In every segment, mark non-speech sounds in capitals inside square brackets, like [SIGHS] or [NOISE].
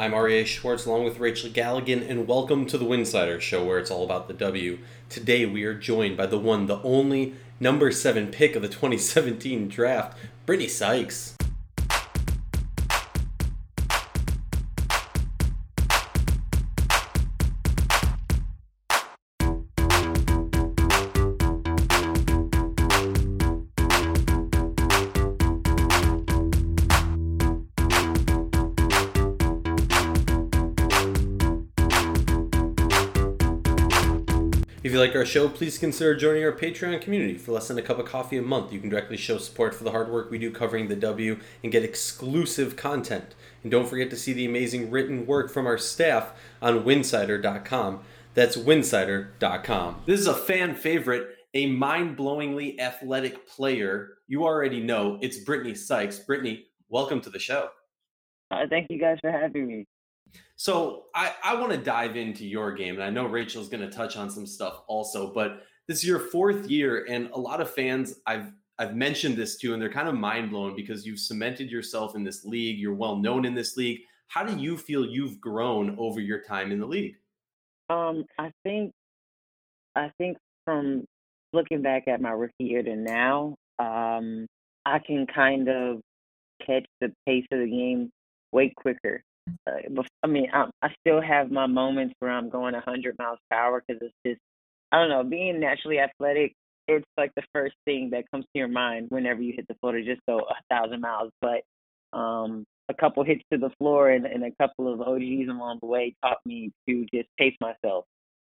I'm Aryeh Schwartz along with Rachel Galligan, and welcome to the Winsider Show where it's all about the W. Today we are joined by the one, the only number seven pick of the 2017 draft, Brittney Sykes. Our show, please consider joining our Patreon community. For less than a cup of coffee a month, you can directly show support for the hard work we do covering the W and get exclusive content. And don't forget to see the amazing written work from our staff on winsider.com. That's winsider.com. This is a fan favorite, a mind blowingly athletic player. You already know it's Brittney Sykes. Brittney, welcome to the show. Uh, thank you guys for having me. So I, I want to dive into your game, and I know Rachel's going to touch on some stuff also. But this is your fourth year, and a lot of fans I've I've mentioned this to, and they're kind of mind blown because you've cemented yourself in this league. You're well known in this league. How do you feel you've grown over your time in the league? Um, I think I think from looking back at my rookie year to now, um, I can kind of catch the pace of the game way quicker uh, I mean, I, I still have my moments where I'm going 100 miles per hour because it's just, I don't know, being naturally athletic, it's like the first thing that comes to your mind whenever you hit the floor to just go a thousand miles. But um, a couple hits to the floor and, and a couple of OGs along the way taught me to just pace myself.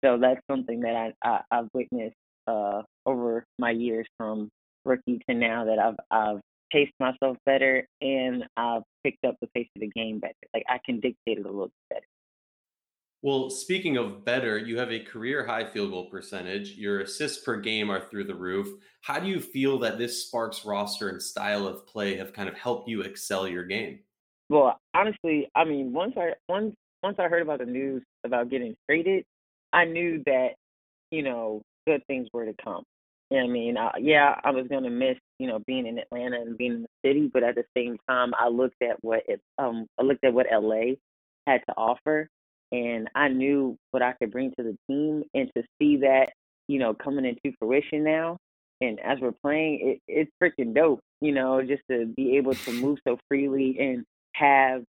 So that's something that I, I I've witnessed uh, over my years from rookie to now that I've I've paced myself better and I've picked up the pace of the game better. Like I can dictate it a little bit better. Well, speaking of better, you have a career high field goal percentage. Your assists per game are through the roof. How do you feel that this Sparks roster and style of play have kind of helped you excel your game? Well, honestly, I mean, once I once once I heard about the news about getting traded, I knew that you know good things were to come. I mean, uh, yeah, I was gonna miss, you know, being in Atlanta and being in the city, but at the same time, I looked at what it, um, I looked at what LA had to offer, and I knew what I could bring to the team, and to see that, you know, coming into fruition now, and as we're playing, it, it's freaking dope, you know, just to be able to move so freely and have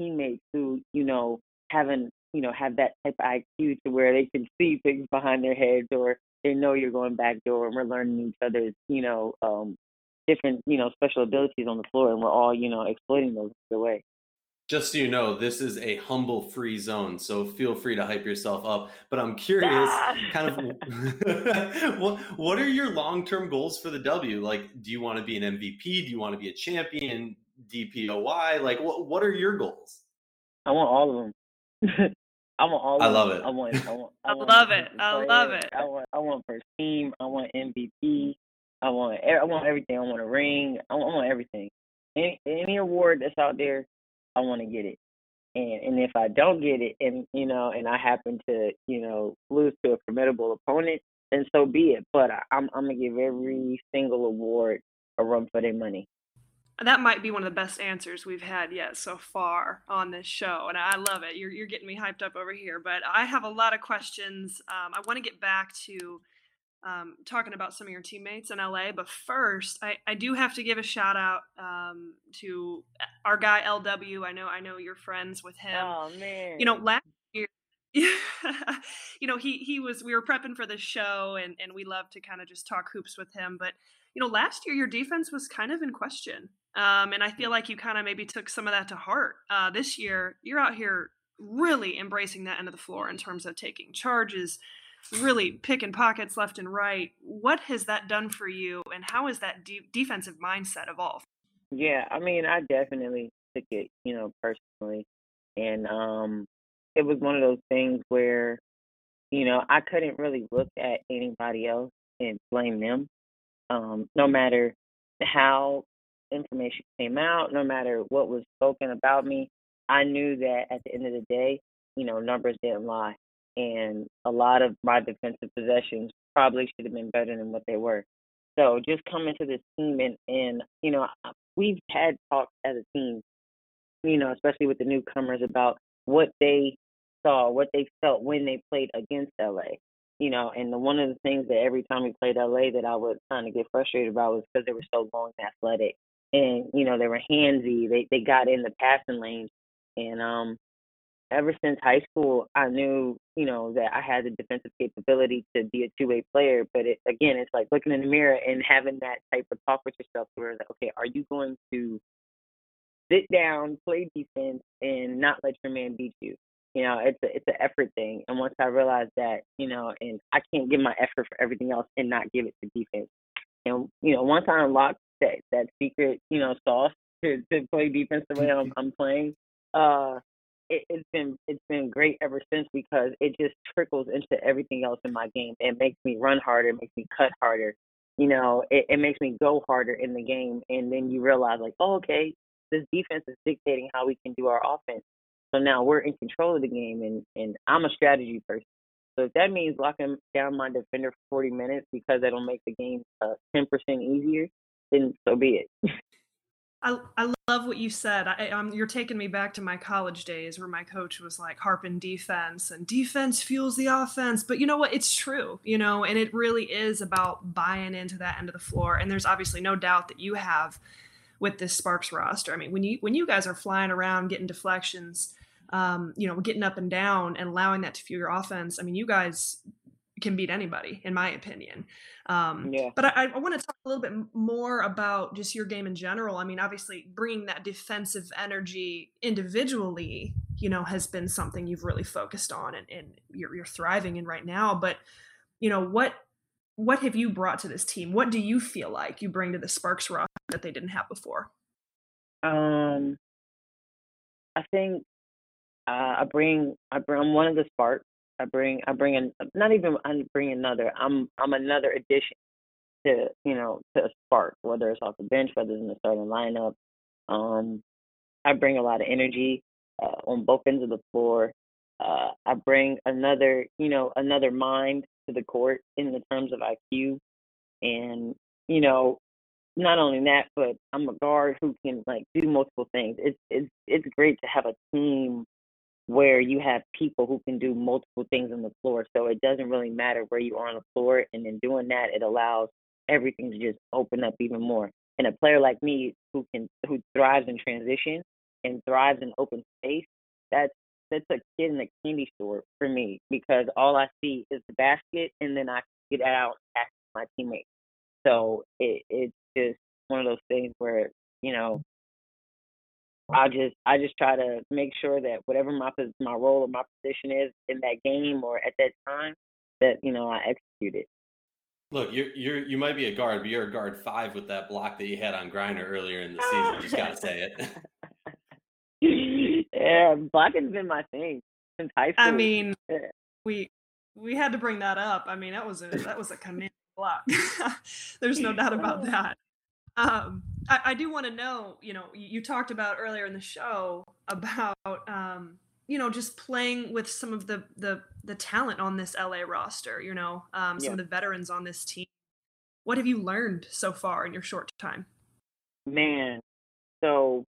teammates who, you know, haven't, you know, have that type of IQ to where they can see things behind their heads or they know you're going back door and we're learning each other's, you know, um, different, you know, special abilities on the floor and we're all, you know, exploiting those the way. Just so you know, this is a humble free zone, so feel free to hype yourself up. But I'm curious, ah! kind of, [LAUGHS] what what are your long term goals for the W? Like, do you want to be an MVP? Do you want to be a champion? DPOY? Like, what what are your goals? I want all of them. [LAUGHS] I want all. I love it. I want. I want. I, want love it. I love it. I want. I want first team. I want MVP. I want. I want everything. I want a ring. I want, I want everything. Any any award that's out there, I want to get it. And and if I don't get it, and you know, and I happen to you know lose to a formidable opponent, then so be it. But I, I'm I'm gonna give every single award a run for their money that might be one of the best answers we've had yet so far on this show and i love it you're, you're getting me hyped up over here but i have a lot of questions um, i want to get back to um, talking about some of your teammates in la but first i, I do have to give a shout out um, to our guy lw i know i know you're friends with him. Oh man. You know last year [LAUGHS] you know he he was we were prepping for the show and and we love to kind of just talk hoops with him but you know last year your defense was kind of in question um, and I feel like you kind of maybe took some of that to heart. Uh, this year, you're out here really embracing that end of the floor in terms of taking charges, really picking pockets left and right. What has that done for you, and how has that de- defensive mindset evolved? Yeah, I mean, I definitely took it, you know, personally, and um, it was one of those things where, you know, I couldn't really look at anybody else and blame them, um, no matter how information came out, no matter what was spoken about me, I knew that at the end of the day, you know, numbers didn't lie. And a lot of my defensive possessions probably should have been better than what they were. So just coming to this team and, and you know, we've had talks as a team, you know, especially with the newcomers about what they saw, what they felt when they played against LA. You know, and the, one of the things that every time we played LA that I would kind of get frustrated about was because they were so long and athletic, and you know they were handsy. They they got in the passing lanes, and um, ever since high school, I knew you know that I had the defensive capability to be a two way player. But it, again, it's like looking in the mirror and having that type of talk with yourself, where it's like, okay, are you going to sit down, play defense, and not let your man beat you? You know, it's a it's an effort thing. And once I realized that, you know, and I can't give my effort for everything else and not give it to defense. And you know, once I unlocked that that secret, you know, sauce to to play defense the way I'm I'm playing, uh, it, it's been it's been great ever since because it just trickles into everything else in my game. It makes me run harder, it makes me cut harder. You know, it, it makes me go harder in the game, and then you realize like, oh, okay, this defense is dictating how we can do our offense. So now we're in control of the game, and and I'm a strategy person. So if that means locking down my defender for 40 minutes because that'll make the game uh, 10% easier, then so be it. [LAUGHS] I, I love what you said. I, um, you're taking me back to my college days where my coach was like harping defense and defense fuels the offense. But you know what? It's true, you know, and it really is about buying into that end of the floor. And there's obviously no doubt that you have with this Sparks roster. I mean, when you when you guys are flying around getting deflections, um, you know, getting up and down and allowing that to fuel your offense. I mean, you guys can beat anybody, in my opinion. Um, yeah. But I, I want to talk a little bit more about just your game in general. I mean, obviously, bringing that defensive energy individually, you know, has been something you've really focused on and, and you're, you're thriving in right now. But, you know, what what have you brought to this team? What do you feel like you bring to the Sparks roster that they didn't have before? Um, I think uh, I bring I bring I'm one of the Sparks. I bring I bring in not even I bring another. I'm I'm another addition to you know to a spark, whether it's off the bench, whether it's in the starting lineup. Um, I bring a lot of energy uh, on both ends of the floor. Uh, I bring another you know another mind to the court in the terms of IQ, and you know not only that, but I'm a guard who can like do multiple things. It's it's it's great to have a team where you have people who can do multiple things on the floor. So it doesn't really matter where you are on the floor. And in doing that, it allows everything to just open up even more. And a player like me who can who thrives in transition and thrives in open space, that's that's a kid in a candy store for me because all I see is the basket and then I get out and ask my teammates. So it it's just one of those things where, you know, I just I just try to make sure that whatever my my role or my position is in that game or at that time, that you know I execute it. Look, you're you're you might be a guard, but you're a guard five with that block that you had on Griner earlier in the season. Just gotta say it. [LAUGHS] yeah, blocking's been my thing since high school. I mean, we we had to bring that up. I mean, that was a that was a command block. [LAUGHS] There's no [LAUGHS] doubt about that. Um, I, I do want to know, you know, you, talked about earlier in the show about, um, you know, just playing with some of the the the talent on this LA roster. You know, um, some yeah. of the veterans on this team. What have you learned so far in your short time? Man, so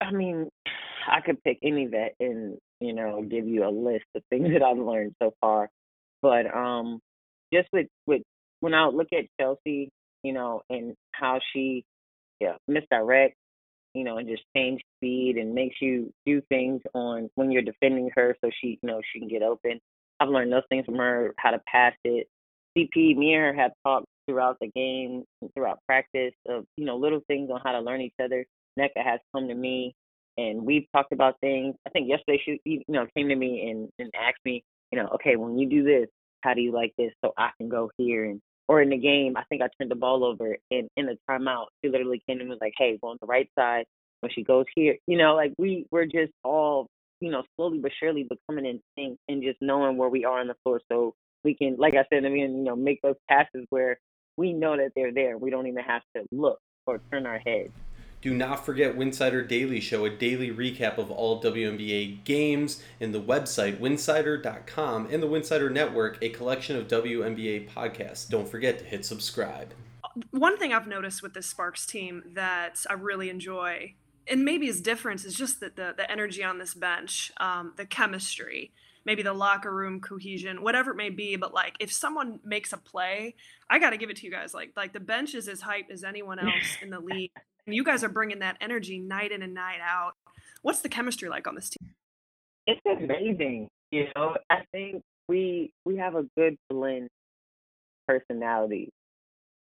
I mean, [SIGHS] I could pick any vet and you know give you a list of things that I've learned so far, but um, just with with when I look at Chelsea you know, and how she yeah, misdirects, you know, and just change speed and makes you do things on when you're defending her so she, you know, she can get open. I've learned those things from her, how to pass it. CP, me and her have talked throughout the game, throughout practice of, you know, little things on how to learn each other. Nneka has come to me and we've talked about things. I think yesterday she, you know, came to me and, and asked me, you know, okay, when you do this, how do you like this so I can go here and or in the game, I think I turned the ball over and in the timeout, she literally came and was like, Hey, go on the right side when she goes here. You know, like we we're just all, you know, slowly but surely becoming in sync and just knowing where we are on the floor so we can like I said, I mean, you know, make those passes where we know that they're there. We don't even have to look or turn our heads. Do not forget Winsider Daily Show, a daily recap of all WNBA games, and the website winsider.com and the Winsider Network, a collection of WNBA podcasts. Don't forget to hit subscribe. One thing I've noticed with this Sparks team that I really enjoy and maybe his difference is just that the the energy on this bench, um, the chemistry, maybe the locker room cohesion, whatever it may be. But like, if someone makes a play, I got to give it to you guys. Like, like the bench is as hype as anyone else in the league. And you guys are bringing that energy night in and night out. What's the chemistry like on this team? It's amazing. You know, I think we we have a good blend personality.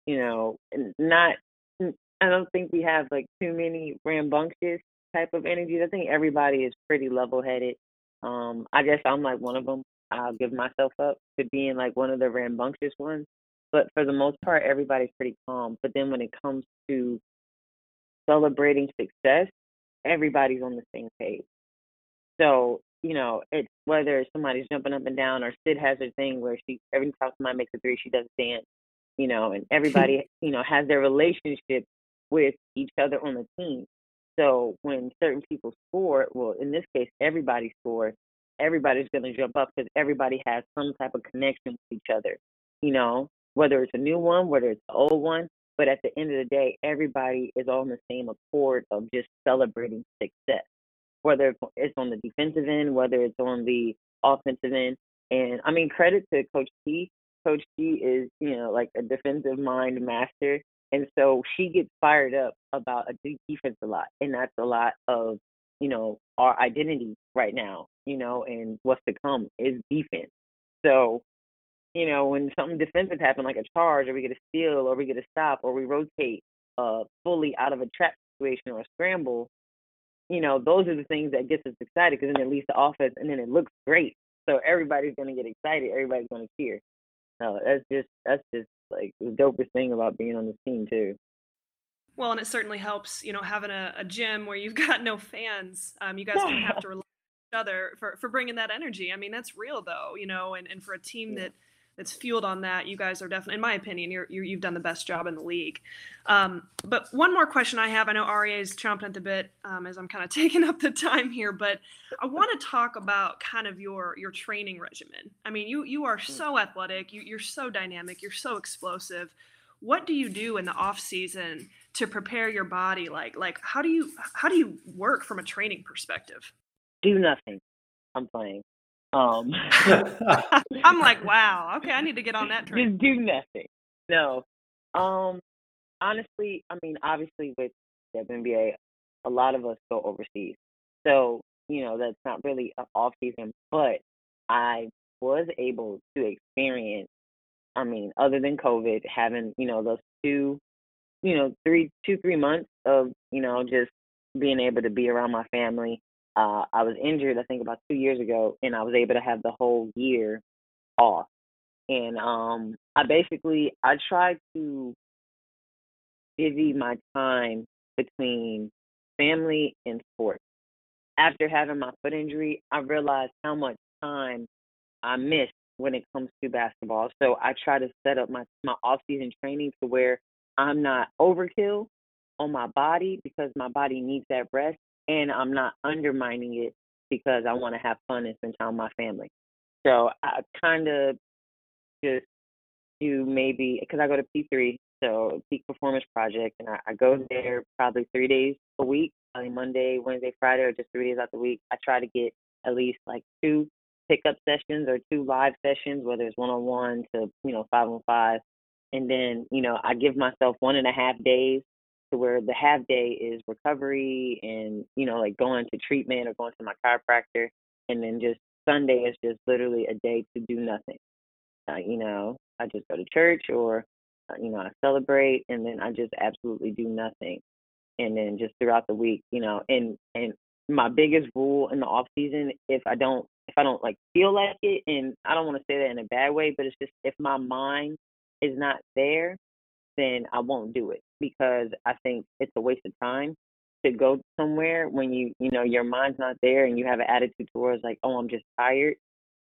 You know, and not I don't think we have like too many rambunctious type of energies. I think everybody is pretty level headed. Um, I guess I'm like one of them. I'll give myself up to being like one of the rambunctious ones. But for the most part, everybody's pretty calm. But then when it comes to celebrating success, everybody's on the same page. So, you know, it's whether somebody's jumping up and down or Sid has her thing where she every time somebody makes a three, she does a dance, you know, and [LAUGHS] everybody, you know, has their relationship with each other on the team. So when certain people score, well, in this case, everybody scores. Everybody's going to jump up because everybody has some type of connection with each other. You know, whether it's a new one, whether it's an old one, but at the end of the day, everybody is on the same accord of just celebrating success, whether it's on the defensive end, whether it's on the offensive end. And I mean, credit to Coach T. Coach T is, you know, like a defensive mind master. And so she gets fired up about a defense a lot. And that's a lot of, you know, our identity right now, you know, and what's to come is defense. So, you know, when something defensive happens, like a charge, or we get a steal, or we get a stop, or we rotate uh, fully out of a trap situation or a scramble, you know, those are the things that gets us excited because then it leads to offense and then it looks great. So everybody's going to get excited. Everybody's going to cheer. No, that's just that's just like the dopest thing about being on this team too. Well, and it certainly helps, you know, having a, a gym where you've [LAUGHS] got no fans. Um, you guys don't have [LAUGHS] to rely on each other for, for bringing that energy. I mean, that's real though, you know, and, and for a team yeah. that that's fueled on that, you guys are definitely, in my opinion, you're, you have done the best job in the league. Um, but one more question I have, I know Aryeh is chomping at the bit um, as I'm kind of [LAUGHS] taking up the time here, but I want to talk about kind of your your training regimen. I mean, you you are so athletic, you, you're so dynamic, you're so explosive. What do you do in the off season to prepare your body? Like like how do you how do you work from a training perspective? Do nothing. I'm playing. Um, [LAUGHS] I'm like, wow, okay, I need to get on that train. Just do nothing. No. Um, honestly, I mean, obviously with the WNBA, a lot of us go overseas, so you know that's not really an off season. But I was able to experience. I mean, other than COVID, having you know those two, you know, three, two, three months of you know just being able to be around my family, uh, I was injured, I think about two years ago, and I was able to have the whole year off. And um, I basically I tried to busy my time between family and sports. After having my foot injury, I realized how much time I missed when it comes to basketball. So I try to set up my my off season training to where I'm not overkill on my body because my body needs that rest and I'm not undermining it because I want to have fun and spend time with my family. So I kind of just do maybe because I go to P3, so Peak Performance Project, and I, I go there probably three days a week, probably Monday, Wednesday, Friday, or just three days out the week. I try to get at least like two pickup sessions or two live sessions, whether it's one on one to you know five on five, and then you know I give myself one and a half days to where the half day is recovery and you know like going to treatment or going to my chiropractor and then just sunday is just literally a day to do nothing. Uh, you know i just go to church or uh, you know i celebrate and then i just absolutely do nothing. And then just throughout the week you know and and my biggest rule in the off season if i don't if i don't like feel like it and i don't want to say that in a bad way but it's just if my mind is not there then I won't do it because I think it's a waste of time to go somewhere when you you know your mind's not there and you have an attitude towards like oh I'm just tired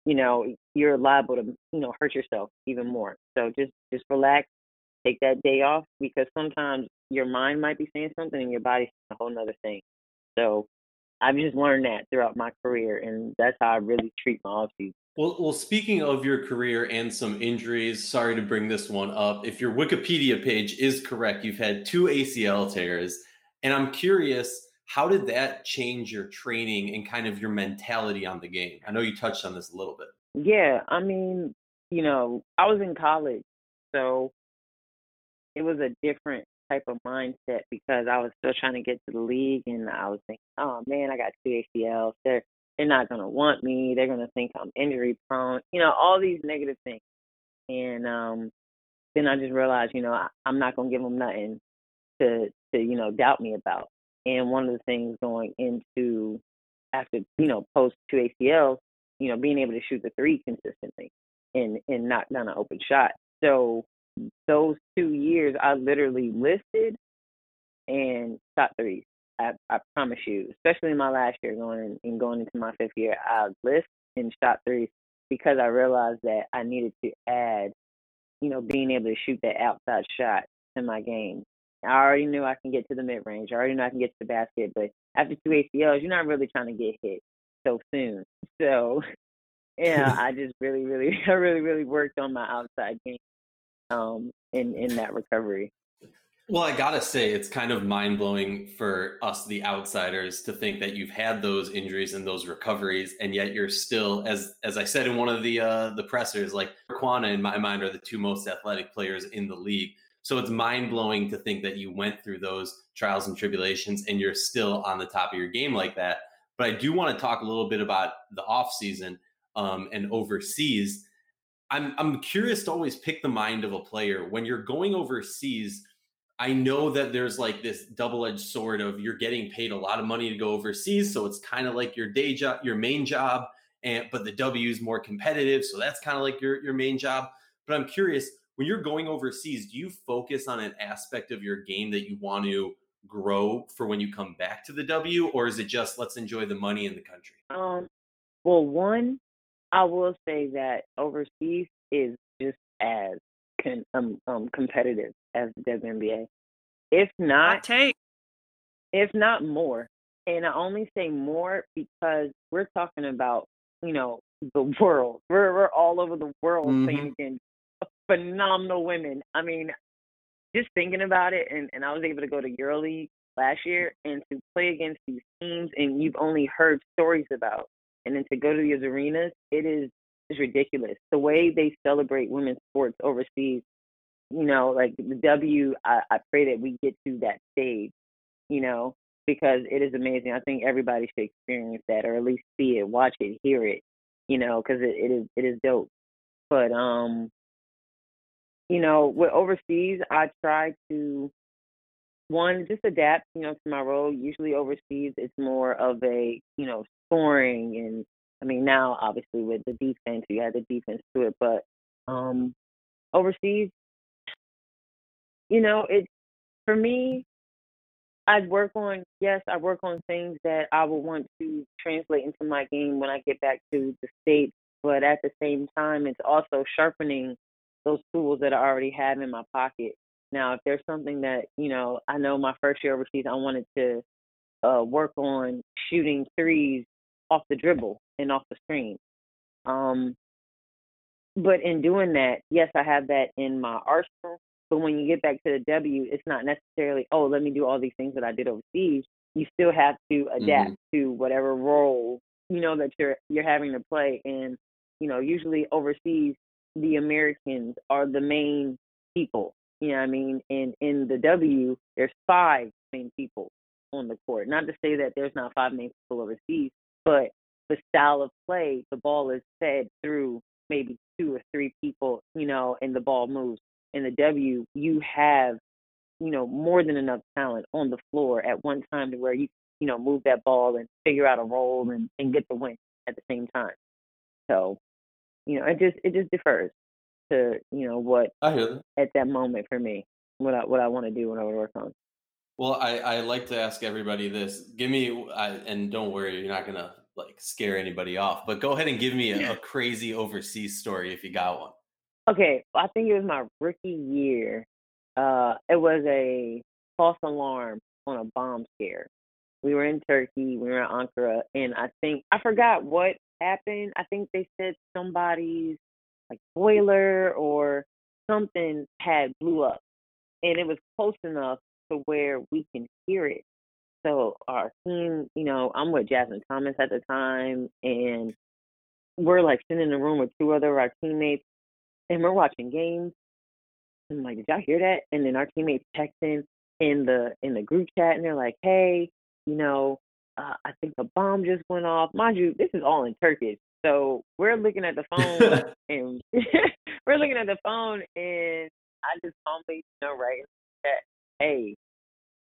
you know you're liable to you know hurt yourself even more. So just just relax take that day off because sometimes your mind might be saying something and your body's a whole nother thing. So I've just learned that throughout my career and that's how I really treat my off season well, well, speaking of your career and some injuries, sorry to bring this one up. If your Wikipedia page is correct, you've had two ACL tears, and I'm curious how did that change your training and kind of your mentality on the game? I know you touched on this a little bit. Yeah, I mean, you know, I was in college, so it was a different type of mindset because I was still trying to get to the league, and I was thinking, oh man, I got two ACLs. They're they're not gonna want me. They're gonna think I'm injury prone. You know, all these negative things. And um, then I just realized, you know, I, I'm not gonna give them nothing to to you know doubt me about. And one of the things going into after you know post two ACLs, you know, being able to shoot the three consistently and and knock down an open shot. So those two years, I literally listed and shot threes. I, I promise you, especially in my last year, going and going into my fifth year, I list and shot threes because I realized that I needed to add, you know, being able to shoot that outside shot to my game. I already knew I can get to the mid range. I already knew I can get to the basket, but after two ACLs, you're not really trying to get hit so soon. [LAUGHS] So, yeah, [LAUGHS] I just really, really, [LAUGHS] I really, really worked on my outside game, um, in in that recovery. Well, I gotta say, it's kind of mind blowing for us, the outsiders, to think that you've had those injuries and those recoveries, and yet you're still, as as I said in one of the uh, the pressers, like Quana in my mind are the two most athletic players in the league. So it's mind blowing to think that you went through those trials and tribulations, and you're still on the top of your game like that. But I do want to talk a little bit about the off season um, and overseas. I'm I'm curious to always pick the mind of a player when you're going overseas I know that there's like this double-edged sword of you're getting paid a lot of money to go overseas, so it's kind of like your day job, your main job, and but the W is more competitive, so that's kind of like your your main job. But I'm curious, when you're going overseas, do you focus on an aspect of your game that you want to grow for when you come back to the W, or is it just let's enjoy the money in the country? Um, well, one, I will say that overseas is just as con, um, um, competitive as the WNBA. If not, take. if not more. And I only say more because we're talking about, you know, the [LAUGHS] world. We're we're all over the world mm-hmm. playing against [LAUGHS] phenomenal women. I mean, just thinking about it, and, and I was able to go to EuroLeague last year and to play against these teams, and you've only heard stories about, and then to go to these arenas, it is is ridiculous. The way they celebrate women's sports overseas you know, like the W, I, I pray that we get to that stage, you know, because it is amazing. I think everybody should experience that or at least see it, watch it, hear it, you know, because it, it is it is dope. But um, you know, with overseas, I try to one just adapt, you know, to my role. Usually overseas, it's more of a you know scoring and I mean now obviously with the defense, you had the defense to it, but um overseas you know, it for me, I work on yes, I work on things that I will want to translate into my game when I get back to the states. But at the same time, it's also sharpening those tools that I already have in my pocket. Now, if there's something that you know, I know my first year overseas, I wanted to uh, work on shooting threes off the dribble and off the screen. Um, but in doing that, yes, I have that in my arsenal. But when you get back to the W, it's not necessarily, oh, let me do all these things that I did overseas. You still have to adapt mm-hmm. to whatever role you know that you're you're having to play. And you know, usually overseas, the Americans are the main people. You know what I mean? And in the W, there's five main people on the court. Not to say that there's not five main people overseas, but the style of play, the ball is fed through maybe two or three people, you know, and the ball moves in the W, you have, you know, more than enough talent on the floor at one time to where you, you know, move that ball and figure out a role and, and get the win at the same time. So, you know, it just it just differs to, you know, what I hear that. at that moment for me, what I what I want to do when I work on. Well, I, I like to ask everybody this. Give me, I, and don't worry, you're not gonna like scare anybody off. But go ahead and give me a, a [LAUGHS] crazy overseas story if you got one. Okay, I think it was my rookie year. Uh, it was a false alarm on a bomb scare. We were in Turkey, we were in Ankara, and I think I forgot what happened. I think they said somebody's like boiler or something had blew up, and it was close enough to where we can hear it. So our team, you know, I'm with Jasmine Thomas at the time, and we're like sitting in a room with two other of our teammates, and we're watching games. And I'm like, did y'all hear that? And then our teammates texting in the in the group chat, and they're like, hey, you know, uh, I think the bomb just went off. Mind you, this is all in Turkish, so we're looking at the phone, [LAUGHS] and [LAUGHS] we're looking at the phone, and I just calmly, you know, right that, hey,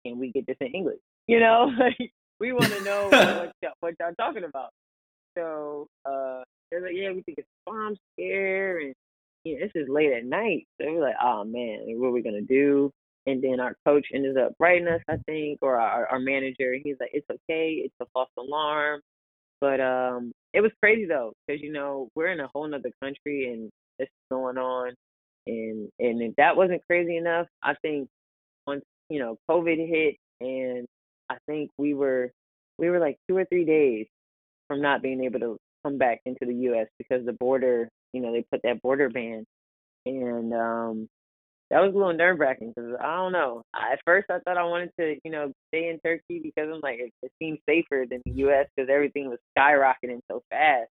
can we get this in English? You know, [LAUGHS] like we want to know what [LAUGHS] y'all, what y'all talking about. So uh, they're like, yeah, we think it's bomb scare, and you know, this is late at night. So we're like, oh man, what are we gonna do? And then our coach ended up writing us, I think, or our, our manager. He's like, it's okay, it's a false alarm. But um, it was crazy though, because you know we're in a whole nother country and this is going on, and and if that wasn't crazy enough, I think once you know COVID hit, and I think we were we were like two or three days from not being able to come back into the U.S. because the border, you know, they put that border ban, and um, that was a little nerve wracking because I don't know. At first, I thought I wanted to, you know, stay in Turkey because I'm like it, it seems safer than the U.S. because everything was skyrocketing so fast.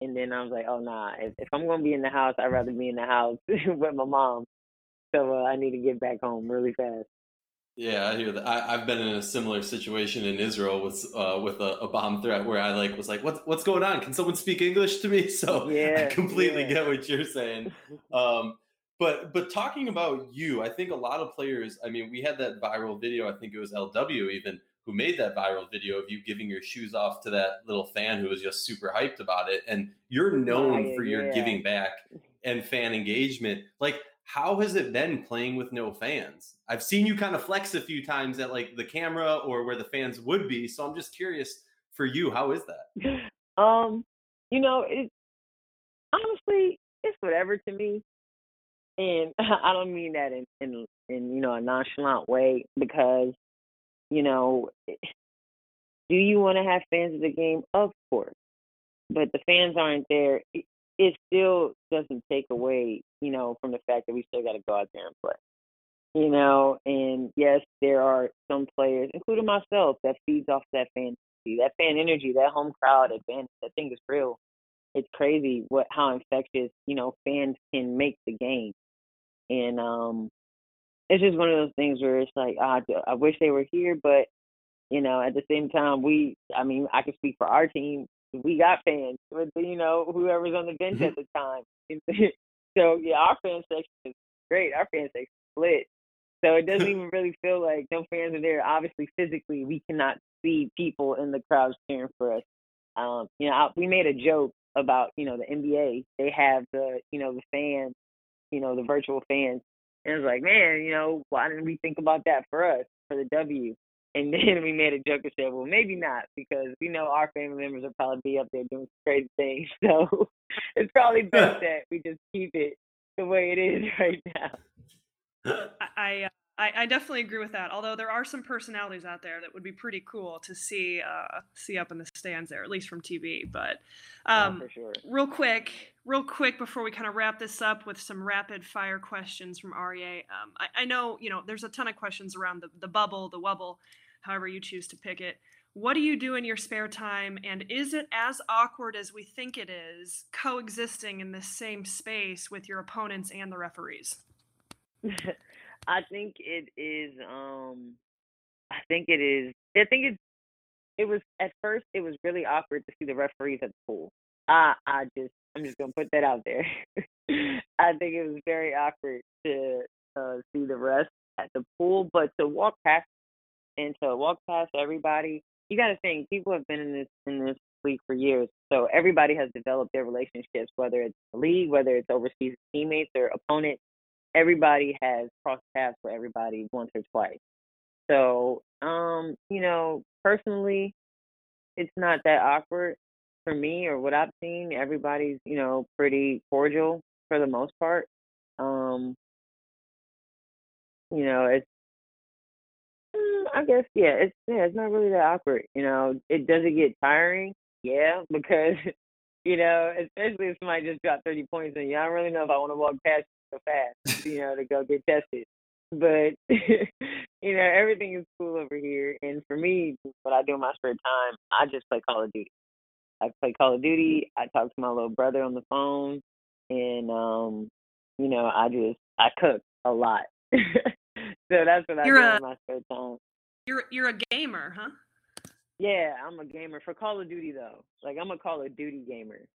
And then I was like, oh nah, if, if I'm gonna be in the house, I'd rather be in the house [LAUGHS] with my mom. So uh, I need to get back home really fast. Yeah, I hear that. I, have been in a similar situation in Israel with uh, with a, a, bomb threat where I like was like, "What's what's going on? Can someone speak English to me?" [LAUGHS] So yeah, I completely yeah. get what you're saying. Um, but but talking about you, I think a lot of players. I mean, we had that viral video. I think it was LW even who made that viral video of you giving your shoes off to that little fan who was just super hyped about it. And you're known yeah, for your giving back and fan engagement. Like how has it been playing with no fans? I've seen you kind of flex a few times at like the camera or where the fans would be. So I'm just curious for you, how is that? [LAUGHS] Um, you know, it honestly, it's whatever to me. And [LAUGHS] I don't mean that in, in in you know a nonchalant way because you know, do you want to have fans at the game? Of course, but the fans aren't there it still doesn't take away, you know, from the fact that we still got to go out there and play. You know, and yes, there are some players, including myself, that feeds off that fan that fan energy, that home crowd advantage. That thing is real. It's crazy what how infectious you know fans can make the game, and um, it's just one of those things where it's like ah, I wish they were here, but you know, at the same time, we, I mean, I can speak for our team we got fans with you know whoever's on the bench mm-hmm. at the time. [LAUGHS] so yeah, our fan section is great. Our fan section is split. So it doesn't [LAUGHS] even really feel like no fans are there. Obviously, physically, we cannot see people in the crowds cheering for us. Um, you know, I, we made a joke about you know the NBA. They have the you know the fans, you know the virtual fans, and it's like, man, you know, why didn't we think about that for us for the W? And [LAUGHS] then we made a joke and said, well, maybe not, because we know our family members will probably be up there doing crazy things. [LAUGHS] So it's probably [LAUGHS] best that we just keep it the way it is right now. I, I, I definitely agree with that. Although there are some personalities out there that would be pretty cool to see uh, see up in the stands there, at least from TV. But um, oh, sure. real quick, real quick before we kind of wrap this up with some rapid fire questions from Aryeh. Um, I, I, know you know there's a ton of questions around the the bubble, the wubble however you choose to pick it. What do you do in your spare time? And is it as awkward as we think it is coexisting in the same space with your opponents and the referees? [LAUGHS] I think it is um I think it is I think it's it was at first it was really awkward to see the referees at the pool. I I just I'm just gonna put that out there. [LAUGHS] I think it was very awkward to uh, see the rest at the pool, but to walk past and to walk past everybody. You got to think people have been in this in this league for years, so everybody has developed their relationships, whether it's the league, whether it's overseas teammates or opponents. Everybody has crossed paths with everybody once or twice. So, um, you know, personally, it's not that awkward for me or what I've seen. Everybody's, you know, pretty cordial for the most part. Um, you know, it's I guess yeah, it's yeah, it's not really that awkward. You know, it does it get tiring? Yeah, [LAUGHS] because you know, especially if somebody just got thirty points and you, I don't really know if I want to walk past so fast, you know, to go get tested. but [LAUGHS] you know everything is cool over here. And for me, what I do in my spare time, I just play Call of Duty. I play Call of Duty. I talk to my little brother on the phone, and um, you know, I just I cook a lot. [LAUGHS] so that's what you're I do a, in my spare time. You're you're a gamer, huh? Yeah, I'm a gamer for Call of Duty though. Like I'm a Call of Duty gamer.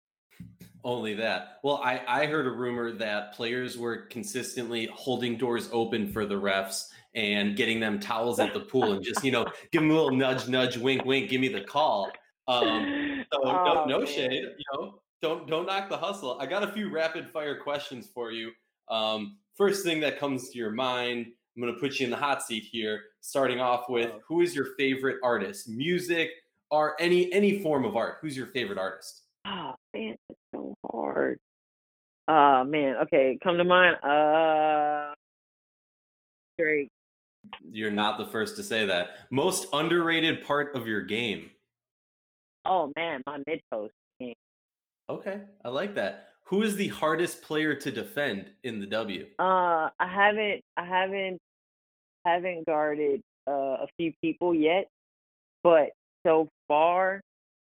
Only that. Well, I, I heard a rumor that players were consistently holding doors open for the refs and getting them towels at the pool and just, you know, [LAUGHS] give them a little nudge, nudge, wink, wink, give me the call. Um, so [LAUGHS] oh, no, no shade, you know, don't don't knock the hustle. I got a few rapid fire questions for you. Um, first thing that comes to your mind, I'm going to put you in the hot seat here. Starting off with, oh. who is your favorite artist? Music, or any any form of art. Who's your favorite artist? Oh man, it's so hard. Uh man, okay, come to mind. Uh Drake. You're not the first to say that. Most underrated part of your game. Oh man, my mid post game. Okay, I like that. Who is the hardest player to defend in the W? Uh, I haven't, I haven't, haven't guarded uh, a few people yet, but so far,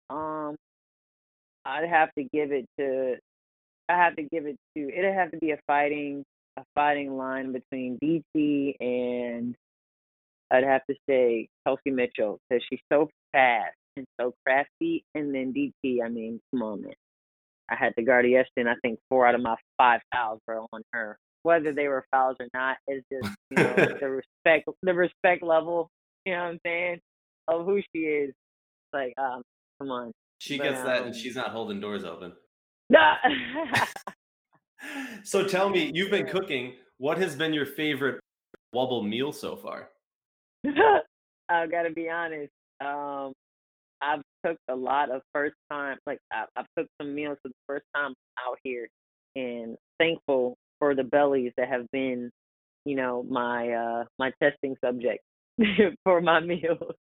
um, I'd have to give it to, I have to give it to. It'd have to be a fighting, a fighting line between DT and I'd have to say Kelsey Mitchell because she's so fast and so crafty. And then DT, I mean, come on, man. I had to guard yesterday, and I think four out of my five fouls were on her. Whether they were fouls or not, is just you know [LAUGHS] the respect, the respect level. You know what I'm saying of who she is. Like, um, come on. She but, gets that, and um she's not holding doors open. [LAUGHS] Nah. [LAUGHS] so tell me, you've been cooking. What has been your favorite wubble meal so far? I gotta be honest. Um, I've cooked a lot of first time, like I, I've cooked some meals for the first time out here, and thankful for the bellies that have been, you know, my uh my testing subject [LAUGHS] for my meals.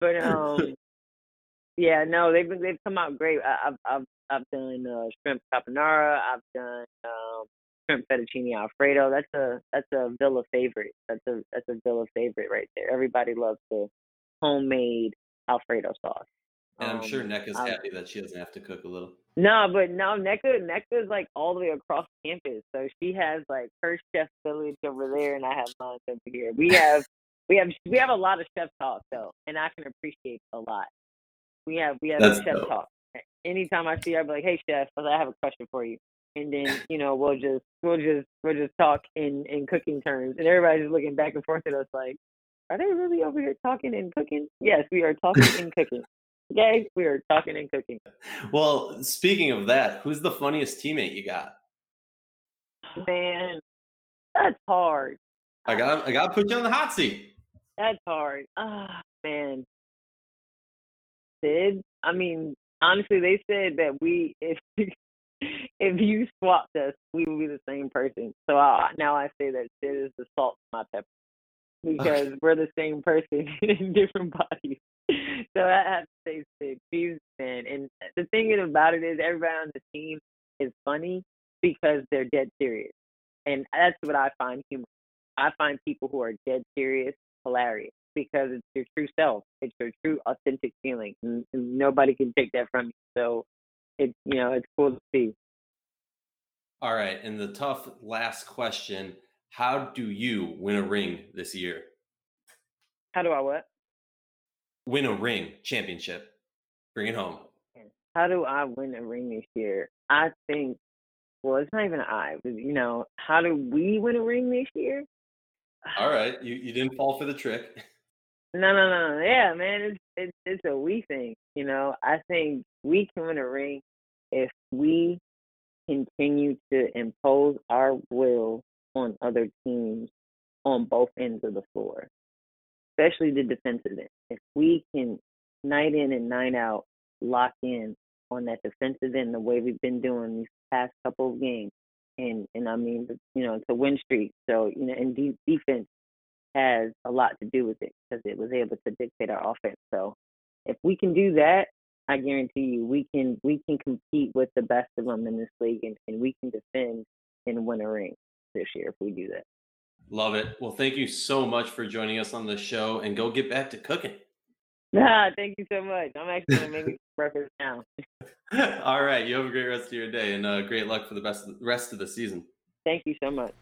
but um, [LAUGHS] yeah, no, they've they've come out great. I, I've I've I've done uh, shrimp carbonara. I've done um, shrimp fettuccine alfredo. That's a that's a Villa favorite. That's a that's a Villa favorite right there. Everybody loves the homemade Alfredo sauce. And I'm sure um, Nneka's I, happy that she doesn't have to cook a little. No, but no, Nneka Nneka is like all the way across campus. So she has like her chef village over there and I have mine over here. We have [LAUGHS] we have we have a lot of chef talk though, and I can appreciate a lot. We have we have That's chef dope. talk. Anytime I see her, I'll be like, "Hey chef, I have a question for you," and then [LAUGHS] you know we'll just we'll just we'll just talk in in cooking terms, and everybody's just looking back and forth at us like, are they really over here talking and cooking? Yes, we are talking and cooking. Okay, we are talking and cooking. Well, speaking of that, who's the funniest teammate you got? Man, that's hard. I got I got to put you on the hot seat. That's hard. Ah, oh, man. Sid, I mean, honestly, they said that we if [LAUGHS] if you swapped us, we would be the same person. So I, now I say that Sid is the salt to my pepper because we're the same person [LAUGHS] in different bodies. So I have to say Sid, he's man. And the thing about it is everybody on the team is funny because they're dead serious. And that's what I find humor. I find people who are dead serious hilarious because it's your true self. It's your true authentic feeling. And, and nobody can take that from you. So it's you know, it's cool to see. All right. And the tough last question how do you win a ring this year? How do I what? Win a ring championship. Bring it home. How do I win a ring this year? I think, well, it's not even I, but, you know, how do we win a ring this year? All [SIGHS] right. You, you didn't fall for the trick. [LAUGHS] No, no, no. Yeah, man, it's, it's, it's a we thing. You know, I think we can win a ring if we continue to impose our will on other teams on both ends of the floor, especially the defensive end. If we can night in and night out lock in on that defensive end the way we've been doing these past couple of games, and and I mean, you know, it's a win streak. So you know, and de- defense has a lot to do with it because it was able to dictate our offense. So if we can do that, I guarantee you we can we can compete with the best of them in this league, and, and we can defend and win a ring this year if we do that. Love it. Well, thank you so much for joining us on the show and go get back to cooking. Ah, thank you so much. I'm actually gonna make breakfast [LAUGHS] now. All right. You have a great rest of your day and uh, great luck for the best rest of the season. Thank you so much.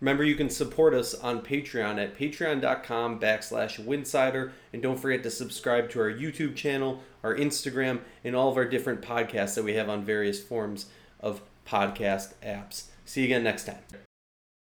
Remember, you can support us on Patreon at patreon.com backslash winsider. And don't forget to subscribe to our YouTube channel, our Instagram, and all of our different podcasts that we have on various forms of podcast apps. See you again next time.